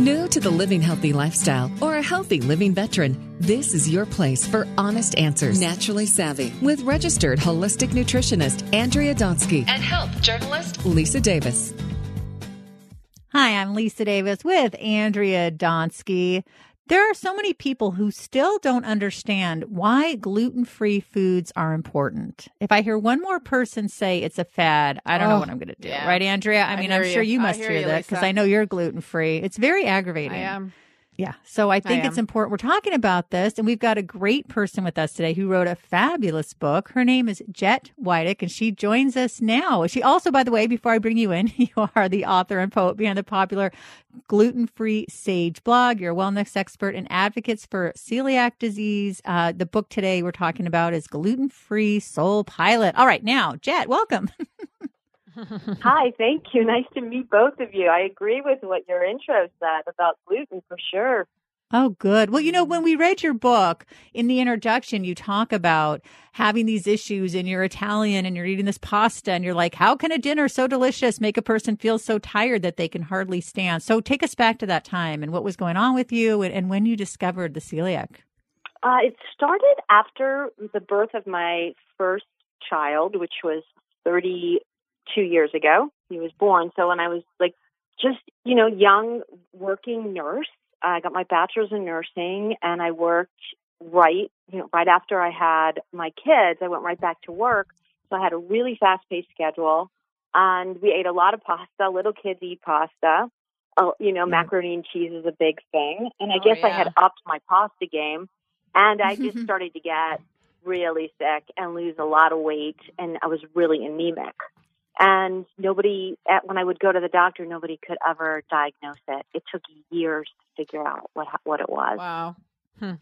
New to the living healthy lifestyle or a healthy living veteran, this is your place for honest answers. Naturally Savvy with registered holistic nutritionist Andrea Donsky and health journalist Lisa Davis. Hi, I'm Lisa Davis with Andrea Donsky. There are so many people who still don't understand why gluten free foods are important. If I hear one more person say it's a fad, I don't oh, know what I'm going to do. Yeah. Right, Andrea? I, I mean, I'm sure you, you must hear, hear that because I know you're gluten free. It's very aggravating. I am. Yeah. So I think I it's important. We're talking about this, and we've got a great person with us today who wrote a fabulous book. Her name is Jet Widick, and she joins us now. She also, by the way, before I bring you in, you are the author and poet behind the popular gluten free sage blog. You're a wellness expert and advocates for celiac disease. Uh, the book today we're talking about is Gluten Free Soul Pilot. All right. Now, Jet, welcome. Hi, thank you. Nice to meet both of you. I agree with what your intro said about gluten for sure. Oh, good. Well, you know, when we read your book in the introduction, you talk about having these issues and you're Italian and you're eating this pasta and you're like, how can a dinner so delicious make a person feel so tired that they can hardly stand? So take us back to that time and what was going on with you and, and when you discovered the celiac. Uh, it started after the birth of my first child, which was 30 two years ago. He was born. So when I was like just, you know, young working nurse, I got my bachelor's in nursing and I worked right, you know, right after I had my kids, I went right back to work. So I had a really fast paced schedule and we ate a lot of pasta. Little kids eat pasta. Oh, you know, macaroni and cheese is a big thing. And I oh, guess yeah. I had upped my pasta game and I just started to get really sick and lose a lot of weight and I was really anemic and nobody at, when I would go to the doctor, nobody could ever diagnose it. It took years to figure out what what it was. Wow, hmm.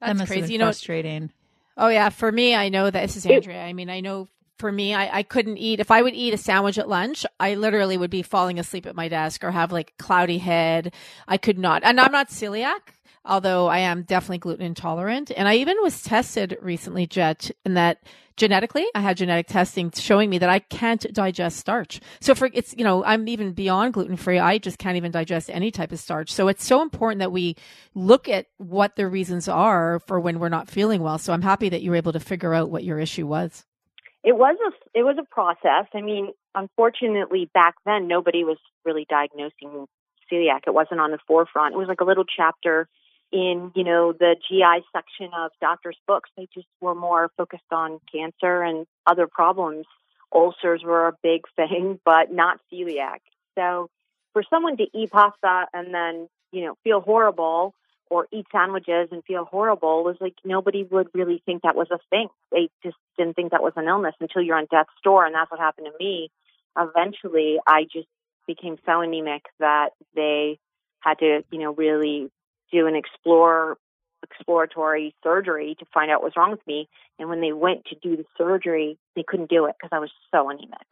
that's that crazy. you know, frustrating. Oh yeah, for me, I know that this is Andrea. I mean, I know for me, I, I couldn't eat. If I would eat a sandwich at lunch, I literally would be falling asleep at my desk or have like cloudy head. I could not, and I'm not celiac although I am definitely gluten intolerant. And I even was tested recently, Jet, in that genetically, I had genetic testing showing me that I can't digest starch. So for it's, you know, I'm even beyond gluten free. I just can't even digest any type of starch. So it's so important that we look at what the reasons are for when we're not feeling well. So I'm happy that you were able to figure out what your issue was. It was a it was a process. I mean, unfortunately, back then nobody was really diagnosing celiac. It wasn't on the forefront. It was like a little chapter in you know the GI section of doctors' books. They just were more focused on cancer and other problems. Ulcers were a big thing, but not celiac. So for someone to eat pasta and then you know feel horrible or eat sandwiches and feel horrible was like nobody would really think that was a thing. They just didn't think that was an illness until you're on death's door, and that's what happened to me. Eventually, I just became so anemic that they had to, you know, really do an explore exploratory surgery to find out what's wrong with me. And when they went to do the surgery, they couldn't do it because I was so anemic.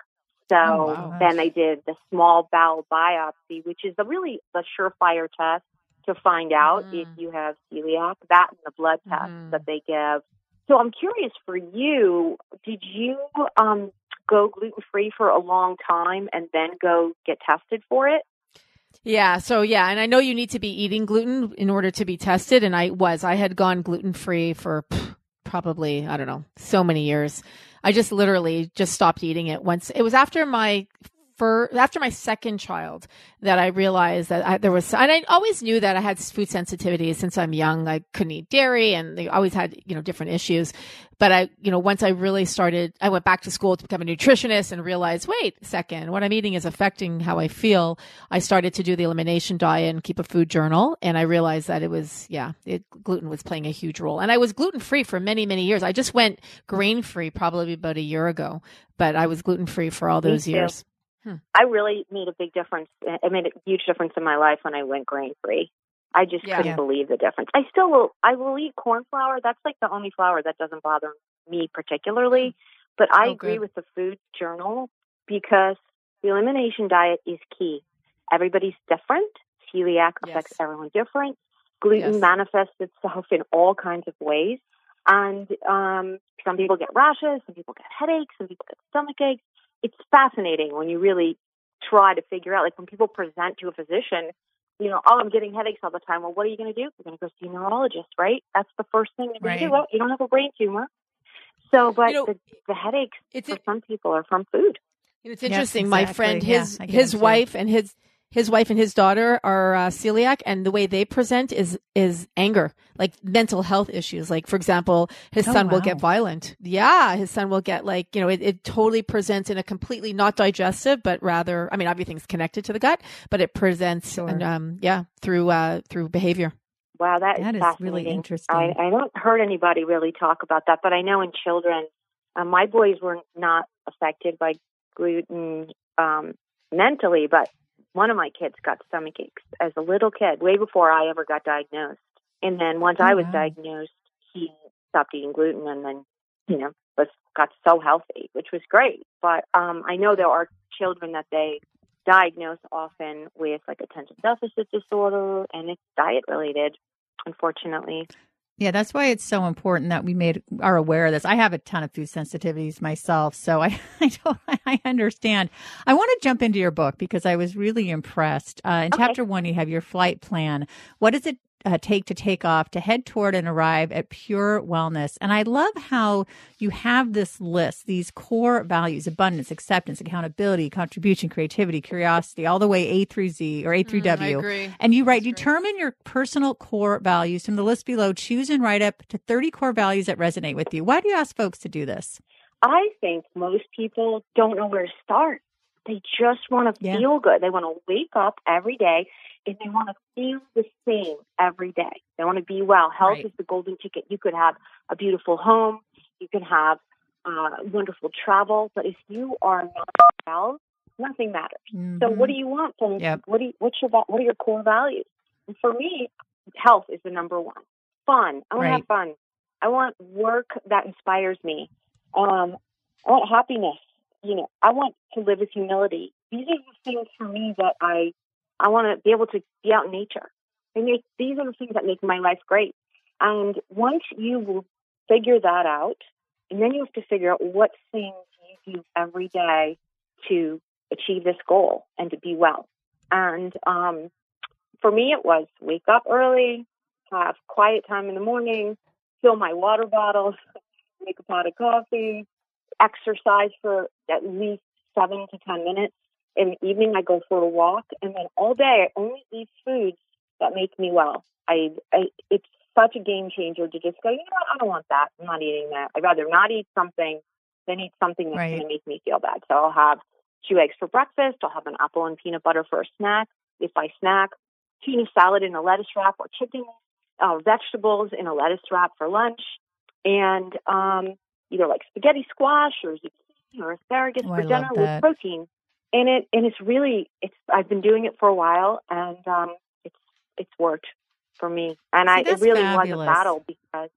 So oh, wow. then they did the small bowel biopsy, which is a really a surefire test to find out mm. if you have celiac. That and the blood test mm. that they give. So I'm curious for you, did you um, go gluten free for a long time and then go get tested for it? Yeah. So yeah, and I know you need to be eating gluten in order to be tested, and I was. I had gone gluten free for probably I don't know so many years. I just literally just stopped eating it once. It was after my for after my second child that I realized that I, there was, and I always knew that I had food sensitivities since I'm young. I couldn't eat dairy and they always had, you know, different issues. But I, you know, once I really started, I went back to school to become a nutritionist and realized, wait a second, what I'm eating is affecting how I feel. I started to do the elimination diet and keep a food journal. And I realized that it was, yeah, it, gluten was playing a huge role. And I was gluten free for many, many years. I just went grain free probably about a year ago, but I was gluten free for all those years. Hmm. I really made a big difference. It made a huge difference in my life when I went grain free. I just yeah, couldn't yeah. believe the difference. I still will. I will eat corn flour. That's like the only flour that doesn't bother me particularly. Hmm. But I oh, agree good. with the food journal because the elimination diet is key. Everybody's different. Celiac affects yes. everyone different. Gluten yes. manifests itself in all kinds of ways. And um, some people get rashes, some people get headaches, some people get stomach aches it's fascinating when you really try to figure out like when people present to a physician you know, oh, I'm getting headaches all the time. Well, what are you going to do? You're going to go see a neurologist, right? That's the first thing you're going right. to do. Well, you don't have a brain tumor. So, but you know, the, the headaches for some people are from food. It's interesting. Yes, exactly. My friend, his yeah, his wife, and his his wife and his daughter are uh, celiac, and the way they present is is anger, like mental health issues. Like for example, his oh, son wow. will get violent. Yeah, his son will get like you know it, it totally presents in a completely not digestive, but rather I mean everything's connected to the gut, but it presents sure. and um yeah through uh through behavior. Wow, that, that is, is really interesting. I, I don't heard anybody really talk about that, but I know in children, uh, my boys were not affected by gluten um, mentally, but one of my kids got stomach aches as a little kid, way before I ever got diagnosed. And then once oh, I was wow. diagnosed, he stopped eating gluten and then, you know, was got so healthy, which was great. But um I know there are children that they diagnose often with like attention deficit disorder and it's diet related, unfortunately. Yeah, that's why it's so important that we made are aware of this. I have a ton of food sensitivities myself, so I I don't I understand. I want to jump into your book because I was really impressed. Uh, in okay. chapter one, you have your flight plan. What does it uh, take to take off to head toward and arrive at pure wellness. And I love how you have this list, these core values abundance, acceptance, accountability, contribution, creativity, curiosity, all the way A through Z or A through mm, W. And you write, That's determine great. your personal core values from the list below. Choose and write up to 30 core values that resonate with you. Why do you ask folks to do this? I think most people don't know where to start. They just want to yeah. feel good. They want to wake up every day and they want to feel the same every day. They want to be well. Health right. is the golden ticket. You could have a beautiful home, you can have uh, wonderful travel, but if you are not well, nothing matters. Mm-hmm. So, what do you want from? Yep. What do you, what's your what are your core values? And for me, health is the number one. Fun. I want right. to have fun. I want work that inspires me. Um, I want happiness. You know, I want to live with humility. These are the things for me that I I want to be able to be out in nature. And these are the things that make my life great. And once you will figure that out, and then you have to figure out what things you do every day to achieve this goal and to be well. And um, for me, it was wake up early, have quiet time in the morning, fill my water bottles, make a pot of coffee, exercise for at least seven to 10 minutes, in the evening, I go for a walk, and then all day, I only eat foods that make me well. I, I it's such a game changer to just go. You know what? I don't want that. I'm not eating that. I'd rather not eat something than eat something that's right. going to make me feel bad. So I'll have two eggs for breakfast. I'll have an apple and peanut butter for a snack. If I snack, tuna salad in a lettuce wrap, or chicken uh, vegetables in a lettuce wrap for lunch, and um, either like spaghetti squash or zucchini or asparagus oh, for dinner with protein and it and it's really it's I've been doing it for a while and um it's it's worked for me. And See, I it really fabulous. was a battle because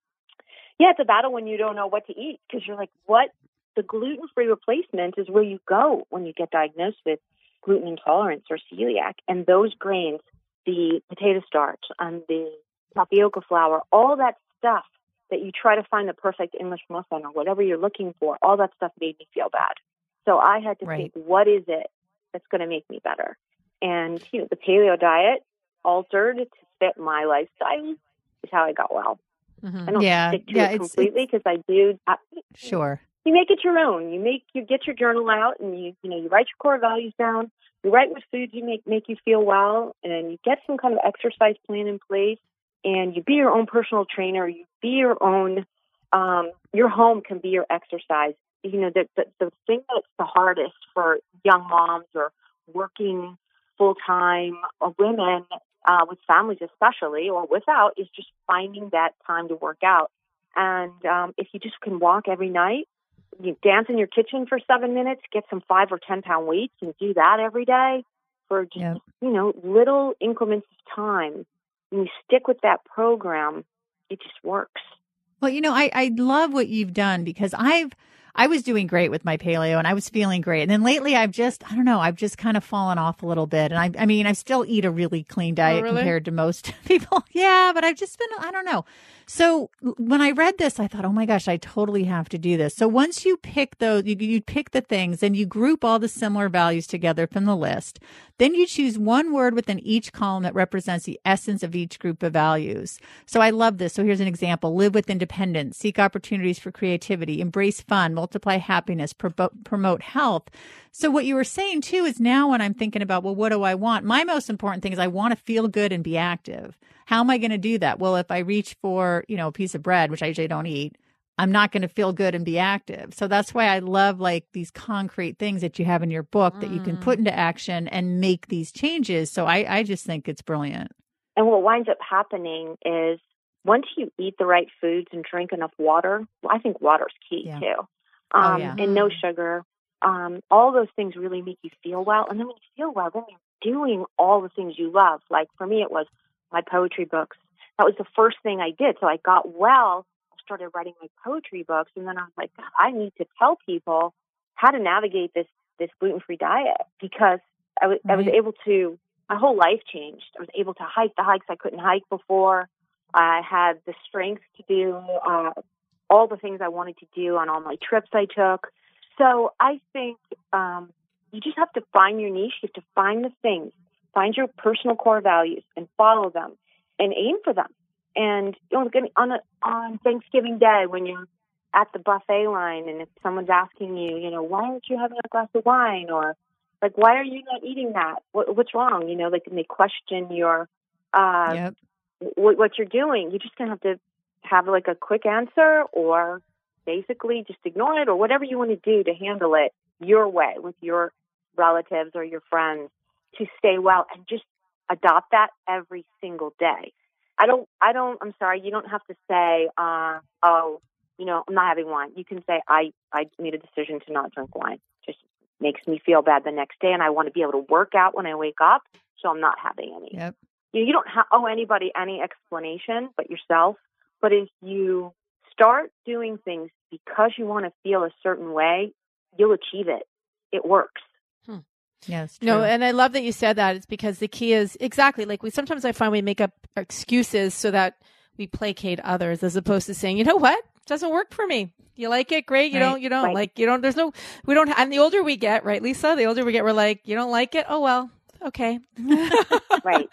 yeah it's a battle when you don't know what to eat because you're like what? The gluten free replacement is where you go when you get diagnosed with gluten intolerance or celiac. And those grains the potato starch and the tapioca flour all that stuff that you try to find the perfect English muffin or whatever you're looking for all that stuff made me feel bad so I had to right. think, what is it that's going to make me better? And you know, the paleo diet altered to fit my lifestyle is how I got well. Mm-hmm. I don't yeah. stick to yeah, it completely because I do. I, sure. You make it your own. You make you get your journal out and you you know you write your core values down. You write what foods you make make you feel well, and you get some kind of exercise plan in place. And you be your own personal trainer. You be your own. Um, your home can be your exercise you know, the, the, the thing that's the hardest for young moms or working full time women uh, with families, especially or without, is just finding that time to work out. And um, if you just can walk every night, you dance in your kitchen for seven minutes, get some five or ten pound weights, and do that every day for just yep. you know little increments of time. And you stick with that program, it just works. Well, you know, I I love what you've done because I've I was doing great with my paleo and I was feeling great. And then lately I've just, I don't know, I've just kind of fallen off a little bit. And I, I mean, I still eat a really clean oh, diet oh, really? compared to most people. yeah, but I've just been, I don't know. So when I read this, I thought, oh my gosh, I totally have to do this. So once you pick those, you, you pick the things and you group all the similar values together from the list, Then you choose one word within each column that represents the essence of each group of values. So I love this. So here's an example. Live with independence, seek opportunities for creativity, embrace fun, multiply happiness, promote health. So what you were saying too is now when I'm thinking about, well, what do I want? My most important thing is I want to feel good and be active. How am I going to do that? Well, if I reach for, you know, a piece of bread, which I usually don't eat, I'm not going to feel good and be active. So that's why I love like these concrete things that you have in your book mm. that you can put mm. into action and make these changes. So I, I just think it's brilliant. And what winds up happening is once you eat the right foods and drink enough water, well, I think water's key yeah. too. Oh, um, oh, yeah. And no sugar. Um, all those things really make you feel well. And then when you feel well, then you're doing all the things you love. Like for me, it was my poetry books. That was the first thing I did. So I got well started writing my poetry books, and then I was like, God, I need to tell people how to navigate this this gluten free diet because I, w- right. I was able to. My whole life changed. I was able to hike the hikes I couldn't hike before. I had the strength to do uh, all the things I wanted to do on all my trips I took. So I think um, you just have to find your niche. You have to find the things, find your personal core values, and follow them, and aim for them. And you know, on a, on Thanksgiving Day when you're at the buffet line and if someone's asking you, you know, why aren't you having a glass of wine or like why are you not eating that? What, what's wrong? You know, like they question your uh yep. what, what you're doing. You're just gonna have to have like a quick answer or basically just ignore it or whatever you want to do to handle it your way with your relatives or your friends to stay well and just adopt that every single day. I don't, I don't, I'm sorry, you don't have to say, uh, oh, you know, I'm not having wine. You can say, I, I made a decision to not drink wine. Just makes me feel bad the next day and I want to be able to work out when I wake up. So I'm not having any. Yep. You, you don't ha- owe anybody any explanation but yourself. But if you start doing things because you want to feel a certain way, you'll achieve it. It works. Yes. No, and I love that you said that. It's because the key is exactly like we sometimes I find we make up excuses so that we placate others as opposed to saying, you know what? It doesn't work for me. You like it? Great. You right. don't, you don't right. like, you don't, there's no, we don't, and the older we get, right, Lisa, the older we get, we're like, you don't like it? Oh, well, okay. right.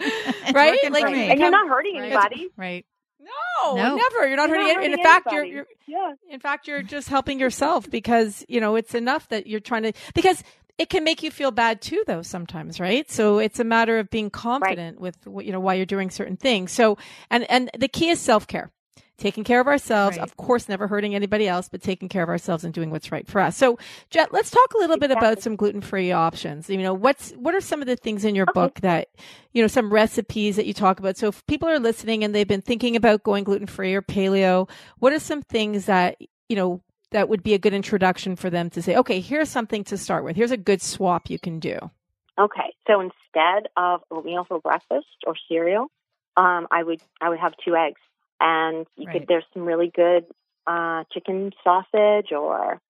right? Like, and you're not hurting anybody. Right. No, no, never. You're not you're hurting. Not hurting in fact, you're, you're, yeah. In fact, you're just helping yourself because you know it's enough that you're trying to. Because it can make you feel bad too though sometimes right so it's a matter of being confident right. with you know why you're doing certain things so and and the key is self-care taking care of ourselves right. of course never hurting anybody else but taking care of ourselves and doing what's right for us so jet let's talk a little exactly. bit about some gluten-free options you know what's what are some of the things in your okay. book that you know some recipes that you talk about so if people are listening and they've been thinking about going gluten-free or paleo what are some things that you know that would be a good introduction for them to say, okay, here's something to start with. Here's a good swap you can do. Okay, so instead of oatmeal for breakfast or cereal, um, I would I would have two eggs, and you right. could there's some really good uh, chicken sausage or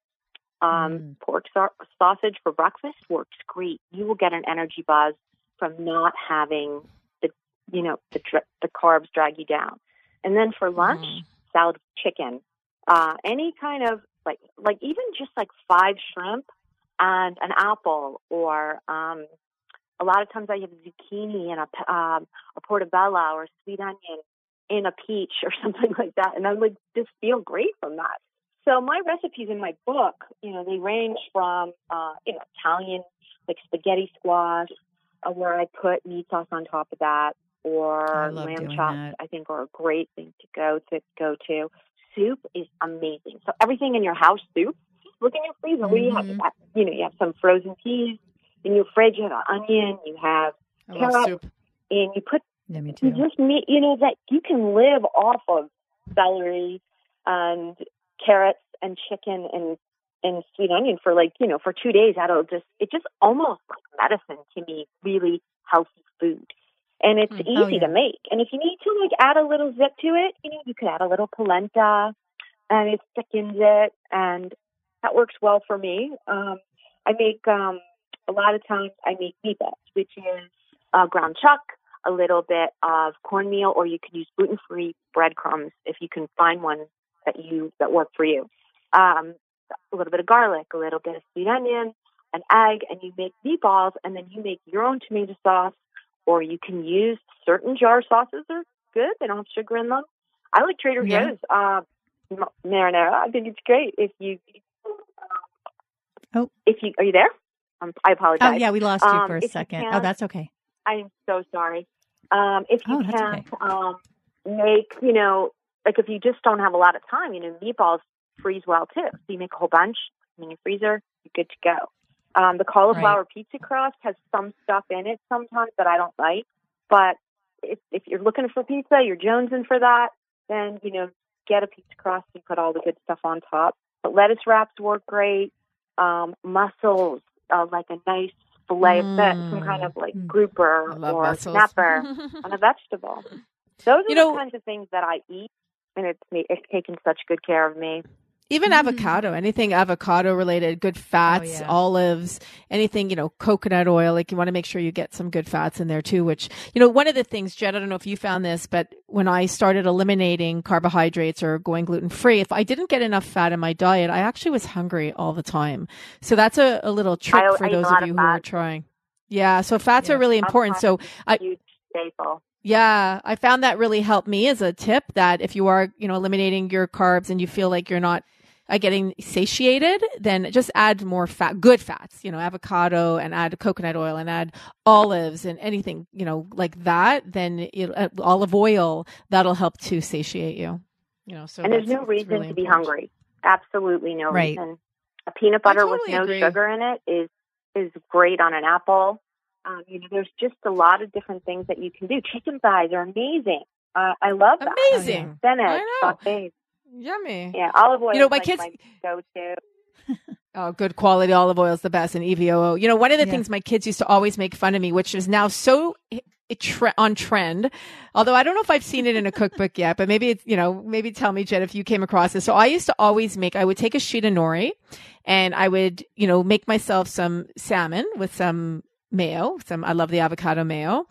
um, mm. pork so- sausage for breakfast works great. You will get an energy buzz from not having the you know the the carbs drag you down, and then for lunch, mm. salad chicken. Uh, any kind of like like even just like five shrimp and an apple or um a lot of times I have zucchini and a um a portobello or sweet onion in a peach or something like that and I would just feel great from that. So my recipes in my book, you know, they range from uh, you know, Italian like spaghetti squash, uh, where I put meat sauce on top of that, or lamb chops. That. I think are a great thing to go to go to soup is amazing. So everything in your house soup. Look in your freezer. Mm-hmm. You have? You know, you have some frozen peas in your fridge. You have an onion. You have carrot, and you put. Yeah, me too. You just meet. You know that you can live off of celery and carrots and chicken and and sweet onion for like you know for two days. That'll just it just almost like medicine to me. Really healthy food and it's mm. oh, easy yeah. to make. And if you need to like add a little zip to it, you know, you could add a little polenta, and it thickens it, and that works well for me. Um, I make um, a lot of times I make meatballs, which is uh, ground chuck, a little bit of cornmeal, or you can use gluten-free breadcrumbs if you can find one that you that work for you. Um, a little bit of garlic, a little bit of sweet onion, an egg and you make meatballs and then you make your own tomato sauce or you can use certain jar sauces are good. They don't have sugar in them. I like Trader yeah. Joe's uh, marinara. I think it's great. If you, oh, if you are you there? Um, I apologize. Oh yeah, we lost you um, for a second. Can, oh, that's okay. I am so sorry. Um, if you oh, can okay. um, make, you know, like if you just don't have a lot of time, you know, meatballs freeze well too. So you make a whole bunch in your freezer, you're good to go. Um, the cauliflower right. pizza crust has some stuff in it sometimes that I don't like, but if, if you're looking for pizza, you're jonesing for that, then you know get a pizza crust and put all the good stuff on top. But lettuce wraps work great. Um, mussels, uh, like a nice fillet mm. of some kind of like mm. grouper or mussels. snapper on a vegetable. Those are you know, the kinds of things that I eat, and it's it's taken such good care of me. Even mm-hmm. avocado, anything avocado related, good fats, oh, yeah. olives, anything, you know, coconut oil. Like you want to make sure you get some good fats in there too, which, you know, one of the things, Jet, I don't know if you found this, but when I started eliminating carbohydrates or going gluten free, if I didn't get enough fat in my diet, I actually was hungry all the time. So that's a, a little trick I, for I those of you of who are trying. Yeah. So fats yeah. are really important. So I, staple. Yeah, I found that really helped me as a tip that if you are, you know, eliminating your carbs and you feel like you're not uh, getting satiated, then just add more fat, good fats, you know, avocado and add coconut oil and add olives and anything, you know, like that. Then uh, olive oil, that'll help to satiate you. You know, so and there's no reason really to be hungry. Absolutely no right. reason. A peanut butter totally with no agree. sugar in it is is great on an apple. Um, you know, there's just a lot of different things that you can do. Chicken thighs are amazing. Uh, I love that. Amazing. Spinach, sauteed. Yummy. Yeah, olive oil. You know, my like kids go-to. oh, good quality olive oil is the best, and EVOO. You know, one of the yeah. things my kids used to always make fun of me, which is now so on trend. Although I don't know if I've seen it in a cookbook yet, but maybe it's, you know, maybe tell me, Jen, if you came across this. So I used to always make, I would take a sheet of nori and I would, you know, make myself some salmon with some mayo. Some, I love the avocado mayo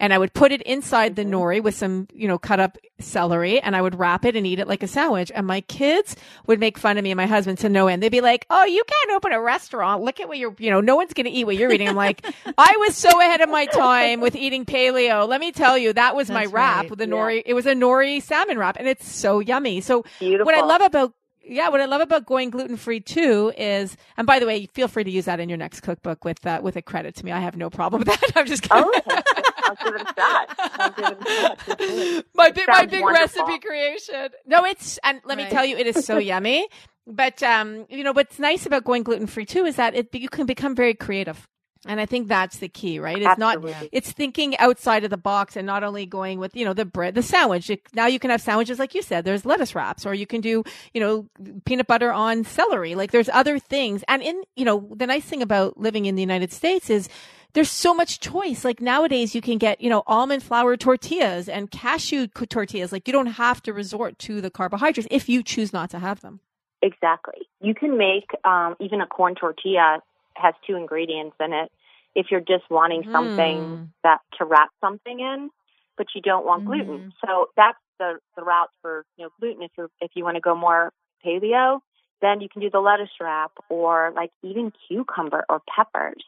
and I would put it inside the nori with some, you know, cut up celery and I would wrap it and eat it like a sandwich. And my kids would make fun of me and my husband to no end. They'd be like, Oh, you can't open a restaurant. Look at what you're, you know, no one's going to eat what you're eating. I'm like, I was so ahead of my time with eating paleo. Let me tell you, that was That's my wrap. Right. The nori, yeah. it was a nori salmon wrap and it's so yummy. So Beautiful. what I love about yeah, what I love about going gluten free too is, and by the way, feel free to use that in your next cookbook with uh, with a credit to me. I have no problem with that. I'm just kidding. Oh, I'll give it a shot. It a shot. my big, my big wonderful. recipe creation. No, it's and let right. me tell you, it is so yummy. But um, you know, what's nice about going gluten free too is that it you can become very creative. And I think that's the key, right? It's Absolutely. not, it's thinking outside of the box and not only going with, you know, the bread, the sandwich. Now you can have sandwiches, like you said, there's lettuce wraps, or you can do, you know, peanut butter on celery. Like there's other things. And in, you know, the nice thing about living in the United States is there's so much choice. Like nowadays you can get, you know, almond flour tortillas and cashew tortillas. Like you don't have to resort to the carbohydrates if you choose not to have them. Exactly. You can make um, even a corn tortilla has two ingredients in it. If you're just wanting mm. something that to wrap something in, but you don't want mm. gluten, so that's the the route for you know gluten. If you if you want to go more paleo, then you can do the lettuce wrap or like even cucumber or peppers.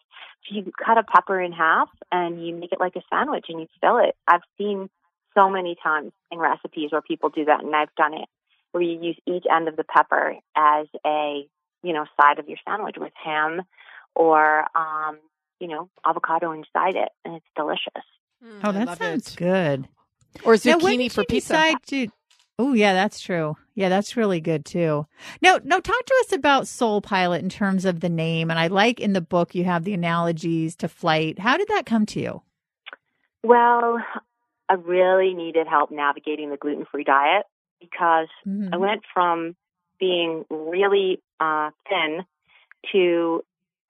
So you cut a pepper in half and you make it like a sandwich and you fill it. I've seen so many times in recipes where people do that, and I've done it where you use each end of the pepper as a you know side of your sandwich with ham or um, you know avocado inside it, and it's delicious. Mm, oh, that sounds it. good. Or zucchini for pizza. To, oh, yeah, that's true. Yeah, that's really good too. Now, now talk to us about Soul Pilot in terms of the name. And I like in the book you have the analogies to flight. How did that come to you? Well, I really needed help navigating the gluten free diet because mm-hmm. I went from being really uh, thin to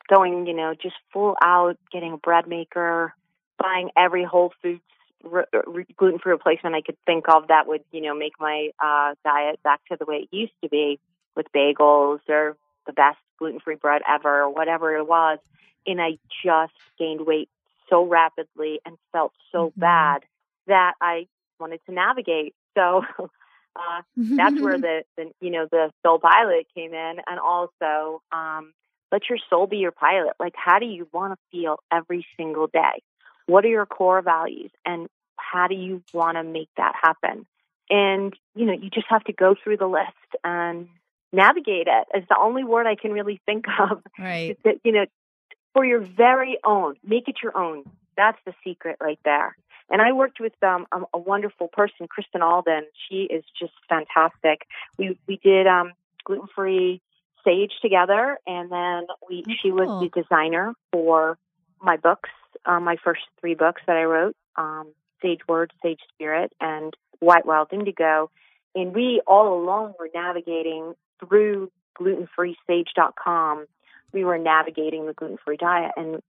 going, you know, just full out, getting a bread maker, buying every Whole Foods re- re- gluten-free replacement I could think of that would, you know, make my uh, diet back to the way it used to be with bagels or the best gluten-free bread ever or whatever it was. And I just gained weight so rapidly and felt so mm-hmm. bad that I wanted to navigate. So uh, that's where the, the, you know, the Soul Pilot came in. And also, um, let your soul be your pilot. Like, how do you want to feel every single day? What are your core values? And how do you want to make that happen? And, you know, you just have to go through the list and navigate it is the only word I can really think of. Right. That, you know, for your very own, make it your own. That's the secret right there. And I worked with um, a, a wonderful person, Kristen Alden. She is just fantastic. We we did um, gluten free sage together, and then we Oh, she was cool. the designer for my books, uh, my first three books that I wrote, um, Sage Word, Sage Spirit, and White Wild Indigo. And we all alone were navigating through glutenfreesage.com. We were navigating the gluten free diet, and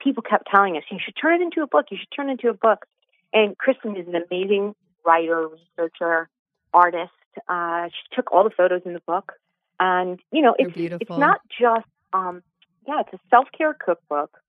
people kept telling us, "You should turn it into a book. You should turn it into a book." And Kristen is an amazing writer, researcher, artist. Uh, she took all the photos in the book, and you know, it's it's not just um, yeah, it's a self care cookbook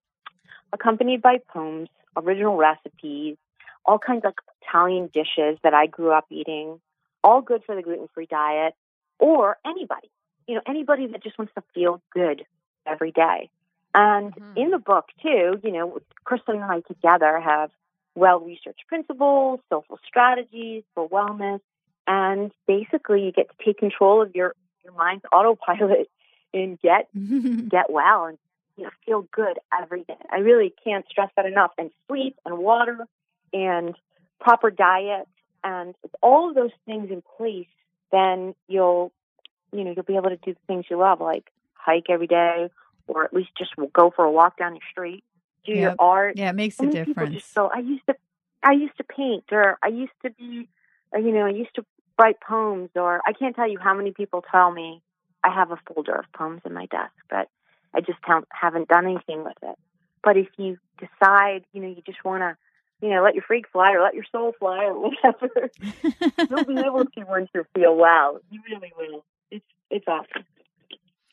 accompanied by poems, original recipes, all kinds of Italian dishes that I grew up eating, all good for the gluten free diet, or anybody, you know, anybody that just wants to feel good every day. And Mhm. in the book too, you know, Kristen and I together have well researched principles, social strategies for wellness, and basically you get to take control of your, your mind's autopilot and get get well and you know feel good every day. I really can't stress that enough. And sleep and water and proper diet and with all of those things in place, then you'll you know you'll be able to do the things you love, like hike every day, or at least just go for a walk down your street, do your art. yeah, it makes So a difference. go. I used to, I used to paint, or I used to be, uh, you know, I used to write poems, or I can't tell you how many people tell me I have a folder of poems in my desk, but I just haven't haven't done anything with it. But if you decide, you know, you just want to, you know, let your freak fly or let your soul fly or whatever, you'll be able to once you feel well. You really will. It's it's awesome.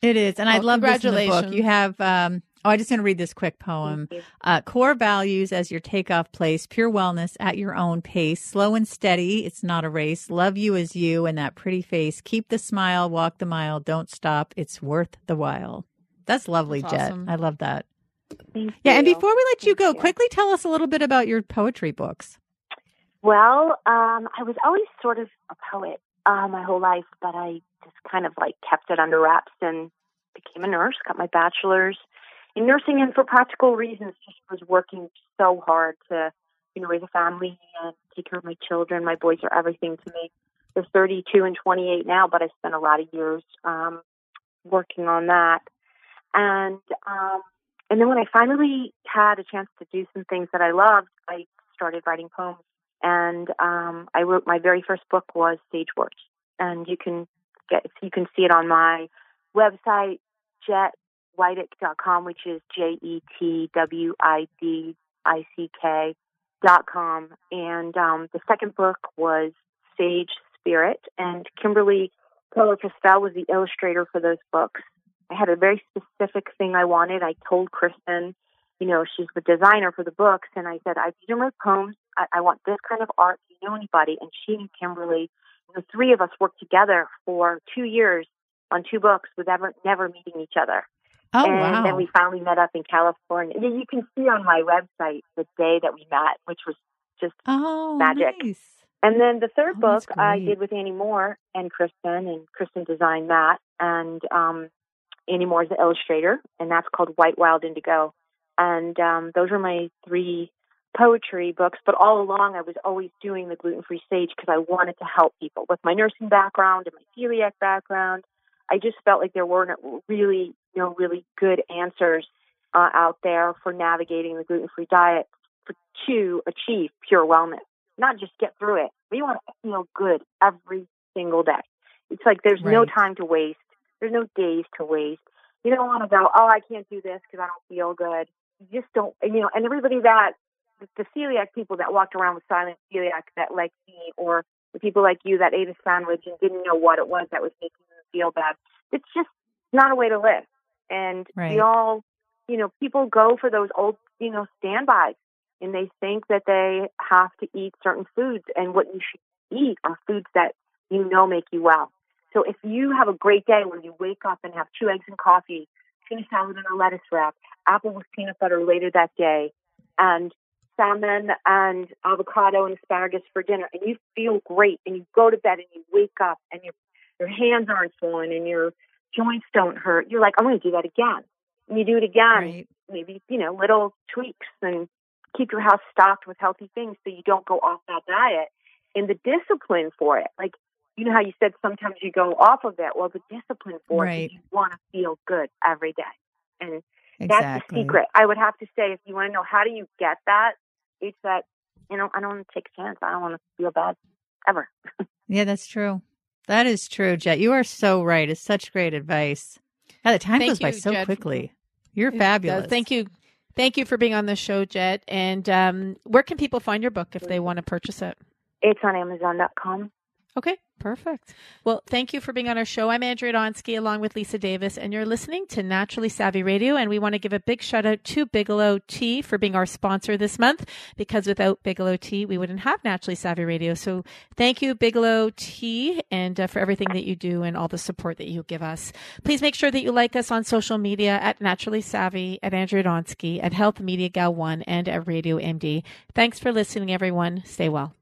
It is, and I Well, love this in the book. You have. Um, oh, I just want to read this quick poem. Uh, core values as your takeoff place, pure wellness at your own pace, slow and steady. It's not a race. Love you as you and that pretty face. Keep the smile, walk the mile. Don't stop. It's worth the while. That's lovely, That's Jet. awesome. I love that. Thank Yeah, and before we let you Thank go, you. quickly tell us a little bit about your poetry books. Well, um, I was always sort of a poet uh, my whole life, but I just kind of like kept it under wraps and became a nurse, got my bachelor's in nursing, and for practical reasons, just was working so hard to, you know, raise a family and take care of my children. My boys are everything to me. They're 32 and 28 now, but I spent a lot of years um, working on that. And um, and then when I finally had a chance to do some things that I loved, I started writing poems. And um, I wrote my very first book was Sage Words, and you can get you can see it on my website jetwidick.com, which is J E T W I D I C K dot com, and um, the second book was Sage Spirit, and Kimberly Keller Pastel was the illustrator for those books. I had a very specific thing I wanted. I told Kristen you know, she's the designer for the books. And I said, I these are my poems. I, I want this kind of art. Do you know anybody? And she and Kimberly, the three of us worked together for two years on two books with ever, never meeting each other. Oh, and wow. then we finally met up in California. You can see on my website the day that we met, which was just oh, magic. nice. and then the third Oh, book I did with Annie Moore and Kristen, and Kristen designed that. And um, Annie Moore is the illustrator, and that's called White Wild Indigo. And um, those are my three poetry books. But all along, I was always doing the gluten free sage because I wanted to help people. With my nursing background and my celiac background, I just felt like there weren't really, you know, really good answers uh, out there for navigating the gluten free diet for, to achieve pure wellness not just get through it. We want to feel good every single day. It's like there's no time to waste. There's no days to waste. You don't want to go, oh, I can't do this because I don't feel good. You just don't, and, you know, and everybody that, the, the celiac people that walked around with silent celiac that like me, or the people like you that ate a sandwich and didn't know what it was that was making them feel bad. It's just not a way to live. And Right. we all, you know, people go for those old, you know, standbys and they think that they have to eat certain foods and what you should eat are foods that you know make you well. So if you have a great day where you wake up and have two eggs and coffee, tuna salad and a lettuce wrap, apple with peanut butter later that day, and salmon and avocado and asparagus for dinner, and you feel great, and you go to bed and you wake up and your your hands aren't swollen and your joints don't hurt, you're like, I'm going to do that again. And you do it again, right. maybe you know little tweaks and keep your house stocked with healthy things so you don't go off that diet. And the discipline for it, like you know how you said sometimes you go off of it. Well, the discipline for right. it, you want to feel good every day, and exactly. that's the secret. I would have to say, if you want to know how do you get that, it's that you know I don't want to take a chance. I don't want to feel bad ever. yeah, that's true. That is true, Jet. You are so right. It's such great advice. Yeah, the time Thank goes you, by so Jet. quickly. You're fabulous. Thank you. Thank you for being on the show, Jet. And um, where can people find your book if they want to purchase it? It's on Amazon.com. Okay, perfect. Well, thank you for being on our show. I'm Andrea Donsky along with Lisa Davis, and you're listening to Naturally Savvy Radio. And we want to give a big shout out to Bigelow Tea for being our sponsor this month, because without Bigelow Tea, we wouldn't have Naturally Savvy Radio. So thank you, Bigelow Tea, and uh, for everything that you do and all the support that you give us. Please make sure that you like us on social media at Naturally Savvy, at Andrea Donsky, at Health Media Gal 1, and at Radio MD. Thanks for listening, everyone. Stay well.